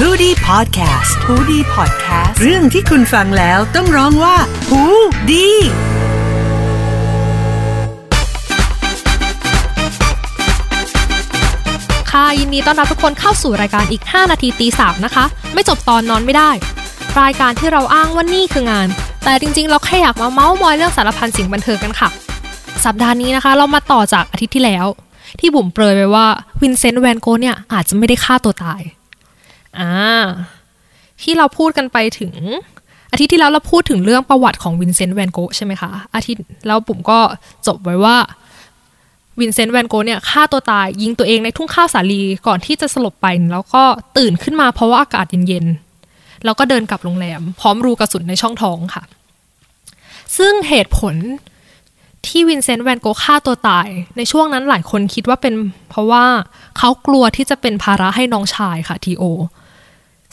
h o ดี้พอดแคสต์ฮูดี้พอดแคสต์เรื่องที่คุณฟังแล้วต้องร้องว่าหูดีค่ะยินดีต้อนรับทุกคนเข้าสู่รายการอีก 5 นาทีตีสามนะคะ ไม่จบตอนนอนไม่ได้ รายการที่เราอ้างว่านี่คืองาน แต่จริงๆ เราแค่อยากมาเมาส์มอยเรื่องสารพันสิ่งบันเทิงกันค่ะ สัปดาห์นี้นะคะ เรามาต่อจากอาทิตย์ที่แล้ว ที่บุ๋มเปรยไปว่าวินเซนต์แวนโก๊ะเนี่ยอาจจะไม่ได้ฆ่าตัวตาย อ่าที่เราพูดกันไปถึง อาทิตย์ที่แล้วเราพูดถึงเรื่องประวัติของวินเซนต์แวนโก๊ะใช่ไหมคะอาทิตย์แล้วบุ๋มก็จบไว้ว่าวินเซนต์แวนโก๊ะเนี่ยฆ่าตัวตายยิงตัวเองในทุ่งข้าวสาลีก่อนที่จะสลบไป แล้วก็ตื่นขึ้นมาเพราะว่าอากาศเย็นๆ แล้วก็เดินกลับโรงแรม พร้อมรูกระสุนในช่องท้องค่ะ ซึ่งเหตุผลที่วินเซนต์แวนโก๊ะฆ่าตัวตาย ในช่วงนั้นหลายคนคิดว่าเป็นเพราะว่าเขากลัวที่จะเป็นภาระให้น้องชายค่ะทีโอ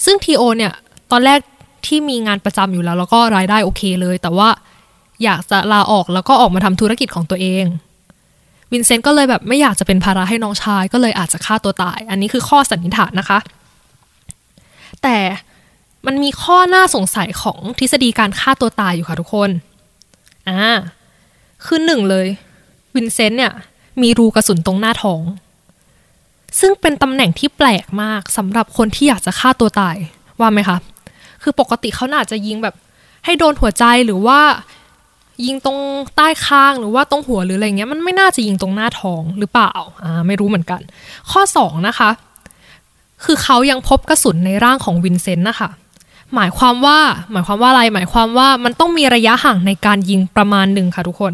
ซึ่งทีโอเนี่ยตอนแรกที่มีงานประจำอยู่แล้ว แล้วก็รายได้โอเคเลย แต่ว่าอยากจะลาออกแล้วก็ออกมาทำธุรกิจของตัวเองวินเซนต์ก็เลยแบบไม่อยากจะเป็นภาระให้น้องชาย ก็เลยอาจจะฆ่าตัวตาย อันนี้คือข้อสันนิษฐานนะคะ แต่มันมีข้อน่าสงสัยของทฤษฎีการฆ่าตัวตายอยู่ค่ะทุกคนอ่าคือหนึ่งเลยวินเซนต์เนี่ยมีรูกระสุนตรงหน้าท้อง ซึ่งเป็นตำแหน่งที่แปลกมากสำหรับคนที่อยากจะฆ่าตัวตายว่าไหมคะ คือปกติเขาน่าจะยิงแบบ ให้โดนหัวใจหรือว่ายิงตรงใต้คางหรือว่าตรงหัวหรืออะไรเงี้ยมันไม่น่าจะยิงตรงหน้าท้องหรือเปล่าอ่าไม่รู้เหมือนกัน ข้อ 2 นะคะ คือเขายังพบกระสุนในร่างของวินเซนต์นะคะหมายความว่าหมายความว่าอะไรหมายความว่ามันต้องมีระยะห่างในการยิงประมาณหนึ่งค่ะทุกคน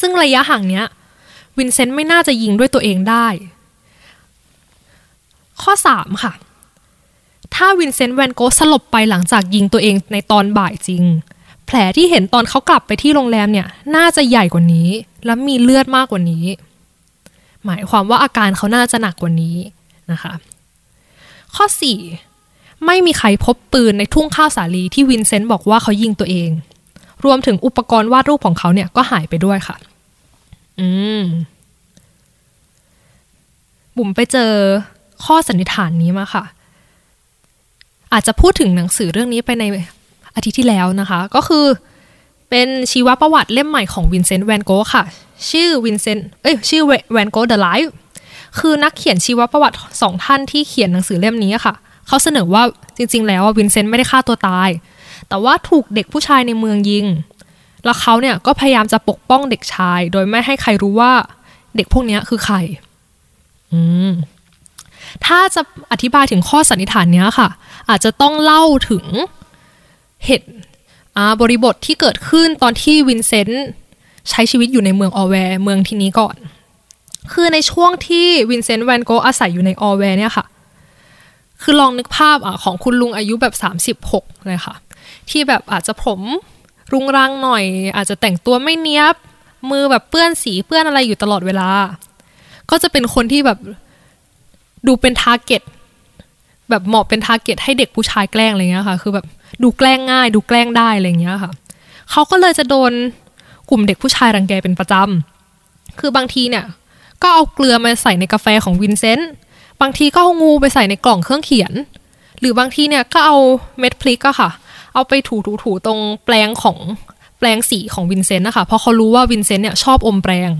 ซึ่งระยะห่างเนี้ยวินเซนต์ไม่น่าจะยิงด้วยตัวเองได้ ข้อ 3 ค่ะ ถ้าวินเซนต์แวนโก๊ะสลบไปหลังจากยิงตัวเองในตอนบ่ายจริง แผลที่เห็นตอนเขากลับไปที่โรงแรมเนี่ย น่าจะใหญ่กว่านี้ และมีเลือดมากกว่านี้ หมายความว่าอาการเขาน่าจะหนักกว่านี้นะคะ ข้อ 4 ไม่มีใครพบปืนในทุ่งข้าวสาลีที่วินเซนต์บอกว่าเขายิงตัวเอง รวมถึงอุปกรณ์วาดรูปของเขาเนี่ยก็หายไปด้วยค่ะ อืมบุ๋มไปเจอ ข้อสันนิษฐานนี้มาค่ะ อาจจะพูดถึงหนังสือเรื่องนี้ไปในอาทิตย์ที่แล้วนะคะ ก็คือเป็นชีวประวัติเล่มใหม่ของวินเซนต์แวนโก๊ะค่ะ ชื่อวินเซนต์เอ้ยชื่อ Van Gogh The Life คือนักเขียนชีวประวัติสองท่านที่เขียนหนังสือเล่มนี้ค่ะ เขาเสนอว่าจริง ๆ แล้ววินเซนต์ไม่ได้ฆ่าตัวตาย แต่ว่าถูกเด็กผู้ชายในเมืองยิง แล้วเขาเนี่ยก็พยายามจะปกป้องเด็กชาย โดยไม่ให้ใครรู้ว่าเด็กพวกนี้คือใคร อืม ถ้าจะอธิบายถึงข้อสันนิษฐานเนี้ยค่ะ อาจจะต้องเล่าถึงเหตุบริบทที่เกิดขึ้นตอนที่วินเซนต์ใช้ชีวิตอยู่ในเมืองออแวร์เมืองที่นี้ก่อน คือในช่วงที่วินเซนต์แวนโกอาศัยอยู่ในออแวร์เนี่ยค่ะ คือลองนึกภาพอของคุณลุงอายุแบบ 36 เลยค่ะ ที่แบบอาจจะผมรุงรังหน่อย อาจจะแต่งตัวไม่เนี้ยบ มือแบบเปื้อนสีเปื้อนอะไรอยู่ตลอดเวลา ก็จะเป็นคนที่แบบ ดูเป็น targetแบบเหมาะเป็น target ให้เด็กผู้ชายแกล้งอะไรเงี้ยค่ะ คือแบบดูแกล้งง่าย ดูแกล้งได้อะไรเงี้ยค่ะเขาก็เลยจะโดนกลุ่มเด็กผู้ชายรังแกเป็นประจำคือบางทีเนี่ยก็เอาเกลือมาใส่ในกาแฟของวินเซนต์บางทีก็เอางูไปใส่ในกล่องเครื่องเขียน หรือบางทีเนี่ยก็เอาเม็ดพริกอะค่ะ เอาไปถูถูถูตรงแปรงของแปรงสีของวินเซนต์นะคะเพราะเขารู้ว่าวินเซนต์เนี่ยชอบอมแปรง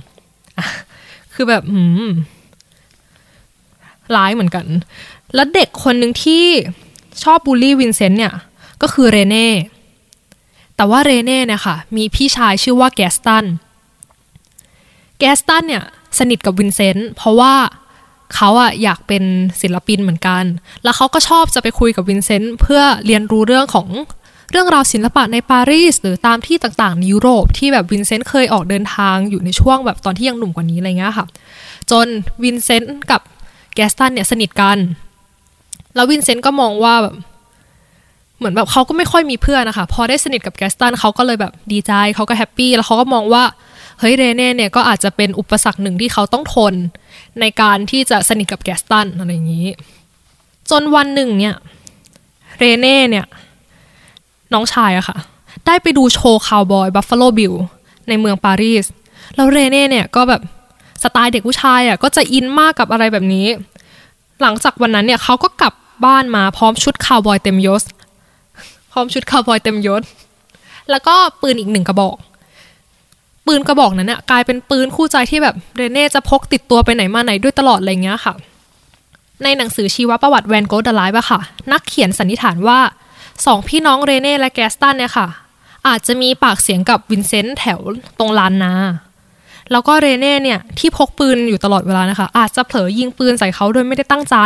คือแบบหืม ร้ายเหมือนกัน แล้วเด็กคนหนึ่งที่ชอบบูลลี่วินเซนต์เนี่ย ก็คือเรเน่ แต่ว่าเรเน่เนี่ยค่ะ มีพี่ชายชื่อว่าแกสตัน แกสตันเนี่ย สนิทกับวินเซนต์เพราะว่าเขาอะอยากเป็นศิลปินเหมือนกัน แล้วเขาก็ชอบจะไปคุยกับวินเซนต์เพื่อเรียนรู้เรื่องของเรื่องราวศิลปะในปารีสหรือตามที่ต่างๆในยุโรปที่แบบวินเซนต์เคยออกเดินทางอยู่ในช่วงแบบตอนที่ยังหนุ่มกว่านี้อะไรเงี้ยค่ะ จนวินเซนต์กับ แกสตันเนี่ยสนิทกัน แล้ววินเซนต์ก็มองว่าแบบเหมือนแบบเขาก็ไม่ค่อยมีเพื่อนนะคะ พอได้สนิทกับแกสตันเขาก็เลยแบบดีใจเขาก็ happy แล้วเขาก็มองว่าเฮ้ยเรเน่เนี่ยก็อาจจะเป็นอุปสรรคหนึ่งที่เขาต้องทน ในการที่จะสนิทกับแกสตันอะไรอย่างนี้ จนวันหนึ่งเนี่ยเรเน่เนี่ยน้องชายอะค่ะ ได้ไปดูโชว์คาวบอย Buffalo Billในเมืองปารีสแล้วเรเน่เนี่ยก็แบบ สไตล์เด็กผู้ชายอะก็จะอินมากกับอะไรแบบนี้ หลังจากวันนั้นเนี่ยเขาก็กลับบ้านมาพร้อมชุดคาวบอยเต็มยศ พร้อมชุดคาวบอยเต็มยศ แล้วก็ปืนอีกหนึ่งกระบอก ปืนกระบอกนั้นเนี่ยกลายเป็นปืนคู่ใจที่แบบเรเน่จะพกติดตัวไปไหนมาไหนด้วยตลอดอะไรเงี้ยค่ะ ในหนังสือชีวประวัติ Van Gogh: The Life อะค่ะ นักเขียนสันนิษฐานว่าสองพี่น้องเรเน่และแกสตันเนี่ยค่ะ อาจจะมีปากเสียงกับวินเซนต์แถวตรงลานนา แล้วก็เรเน่เนี่ยที่พกปืนอยู่ตลอดเวลานะคะ อาจจะเผลอยิงปืนใส่เขาโดยไม่ได้ตั้งใจ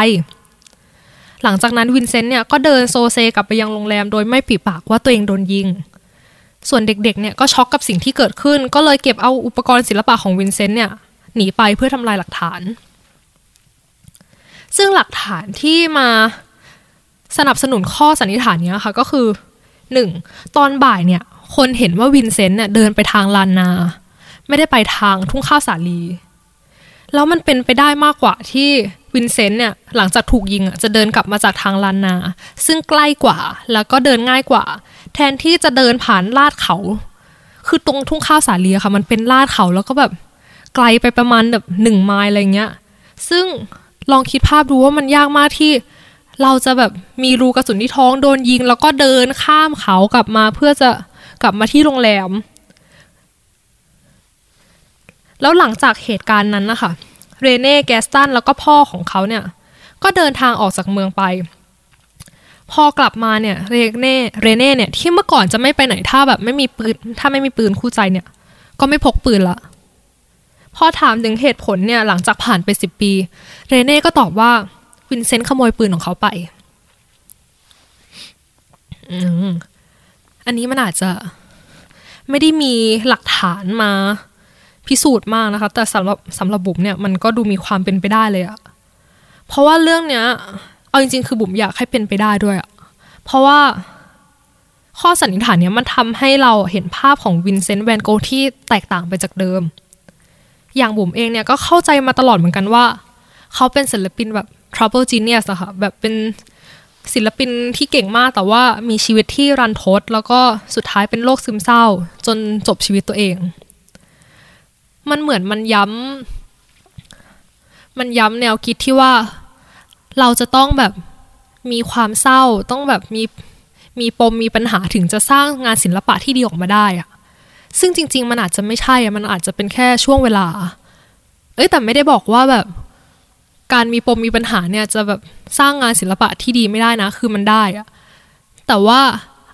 หลังจากนั้นวินเซนต์เนี่ยก็เดินโซเซกลับไปยังโรงแรมโดยไม่ปริปากว่าตัวเองโดนยิง ส่วนเด็กๆเนี่ยก็ช็อกกับสิ่งที่เกิดขึ้น ก็เลยเก็บเอาอุปกรณ์ศิลปะของวินเซนต์เนี่ยหนีไปเพื่อทำลายหลักฐาน ซึ่งหลักฐานที่มาสนับสนุนข้อสันนิษฐานเนี้ยค่ะก็คือหนึ่งตอนบ่ายเนี่ยคนเห็นว่าวินเซนต์เนี่ยเดินไปทางลานนา ไม่ได้ไปทางทุ่งข้าวสาลี แล้วมันเป็นไปได้มากกว่าที่วินเซนต์เนี่ยหลังจากถูกยิงอะจะเดินกลับมาจากทางลานนา ซึ่งใกล้กว่าแล้วก็เดินง่ายกว่า แทนที่จะเดินผ่านลาดเขา คือตรงทุ่งข้าวสาลีค่ะ มันเป็นลาดเขาแล้วก็แบบไกลไปประมาณแบบหนึ่งไมล์อะไรเงี้ย ซึ่งลองคิดภาพดูว่ามันยากมากที่เราจะแบบมีรูกระสุนที่ท้องโดนยิง แล้วก็เดินข้ามเขากลับมาเพื่อจะกลับมาที่โรงแรม แล้วหลังจากเหตุการณ์นั้นนะคะเรเน่แกสตันแล้วก็พ่อของเขาเนี่ย ก็เดินทางออกจากเมืองไป พอกลับมาเนี่ยเรเน่เรเน่เนี่ยที่เมื่อก่อนจะไม่ไปไหนถ้าแบบไม่มีปืนถ้าไม่มีปืนคู่ใจเนี่ย ก็ไม่พกปืนละพอถามถึงเหตุผลเนี่ยหลังจากผ่านไปสิบปีเรเน่ก็ตอบว่าวินเซนต์ขโมยปืนของเขาไปอืมอันนี้มันอาจจะไม่ได้มีหลักฐานมา พิสูจน์มากนะคะ แต่สำหรับสำหรับบุ๋มเนี่ยมันก็ดูมีความเป็นไปได้เลยอะเพราะว่าเรื่องเนี้ย เอาจริงๆ คือบุ๋มอยากให้เป็นไปได้ด้วยอะเพราะว่าข้อสันนิษฐานเนี้ยมันทำให้เราเห็นภาพของวินเซนต์แวนโกที่แตกต่างไปจากเดิม อย่างบุ๋มเองเนี่ยก็เข้าใจมาตลอดเหมือนกันว่า เขาเป็นศิลปินแบบ trouble genius อะค่ะแบบเป็นศิลปินที่เก่งมากแต่ว่ามีชีวิตที่รันทด แล้วก็สุดท้ายเป็นโรคซึมเศร้า จนจบชีวิตตัวเอง มันเหมือนมันย้ำมันย้ำแนวคิดที่ว่า เราจะต้องแบบมีความเศร้า ต้องแบบมีมีปมมีปัญหาถึงจะสร้างงานศิลปะที่ดีออกมาได้อะซึ่งจริง ๆ มันอาจจะไม่ใช่อะมันอาจจะเป็นแค่ช่วงเวลา เอ้ยแต่ไม่ได้บอกว่าแบบการมีปมมีปัญหาเนี่ยจะแบบสร้างงานศิลปะที่ดีไม่ได้นะ คือมันได้อะแต่ว่า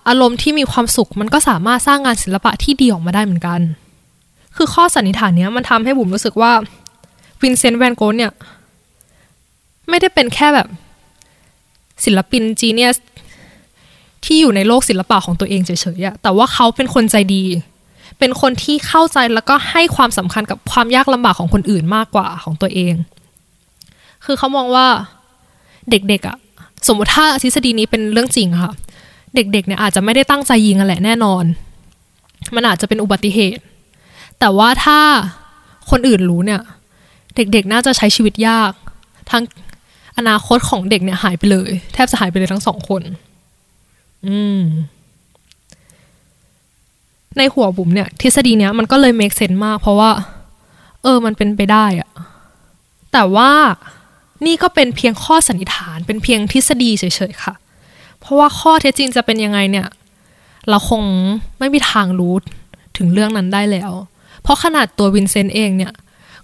อารมณ์ที่มีความสุขมันก็สามารถสร้างงานศิลปะที่ดีออกมาได้เหมือนกัน คือข้อสันนิษฐานเนี้ยมันทำให้บุ๋มรู้สึกว่าวินเซนต์แวนโกเนี่ย ไม่ได้เป็นแค่แบบ ศิลปิน genius ที่อยู่ในโลกศิลปะของตัวเองเฉยๆอะแต่ว่าเขาเป็นคนใจดี เป็นคนที่เข้าใจแล้วก็ให้ความสำคัญกับความยากลำบากของคนอื่นมากกว่าของตัวเอง คือเขามองว่าเด็กๆอะสมมติถ้าทฤษฎีนี้เป็นเรื่องจริงค่ะ เด็กๆเนี่ยอาจจะไม่ได้ตั้งใจยิงกันแหละแน่นอน มันอาจจะเป็นอุบัติเหตุ แต่ว่าถ้าคนอื่นรู้เนี่ย เด็กๆน่าจะใช้ชีวิตยาก ทั้งอนาคตของเด็กเนี่ยหายไปเลย แทบจะหายไปเลยทั้งสองคน อืม ในหัวบุ๋มเนี่ย ทฤษฎีเนี้ยมันก็เลย make sense มาก เพราะว่า เออ มันเป็นไปได้อะแต่ว่านี่ก็เป็นเพียงข้อสันนิษฐาน เป็นเพียงทฤษฎีเฉยๆค่ะ เพราะว่าข้อเท็จจริงจะเป็นยังไงเนี่ย เราคงไม่มีทางรู้ถึงเรื่องนั้นได้แล้ว เพราะขนาดตัววินเซนต์เองเนี่ย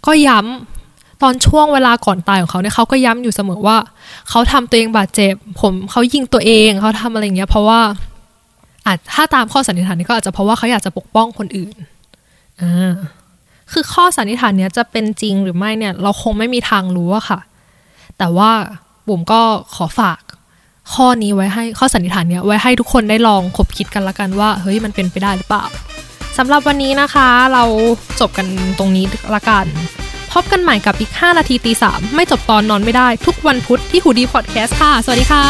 ก็ย้ำตอนช่วงเวลาก่อนตายของเขาเนี่ยเขาก็ย้ำอยู่เสมอว่า เขาทำตัวเองบาดเจ็บ ผมเขายิงตัวเองเขาทำอะไรเงี้ย เพราะว่าอาจถ้าตามข้อสันนิษฐานนี้ก็อาจจะเพราะว่าเขาอยากจะปกป้องคนอื่นอ่าคือข้อสันนิษฐานเนี้ยจะเป็นจริงหรือไม่เนี่ย เราคงไม่มีทางรู้อะค่ะ แต่ว่าบุ๋มก็ขอฝาก ข้อนี้ไว้ให้ข้อสันนิษฐานเนี้ยไว้ให้ทุกคนได้ลองคบคิดกันละกันว่า เฮ้ยมันเป็นไปได้หรือเปล่า สำหรับวันนี้นะคะ เราจบกันตรงนี้ละกัน พบกันใหม่กับอีก 5 นาทีตีสามไม่จบตอนนอนไม่ได้ ทุกวันพุธที่หูดีพอดแคสต์ค่ะ สวัสดีค่ะ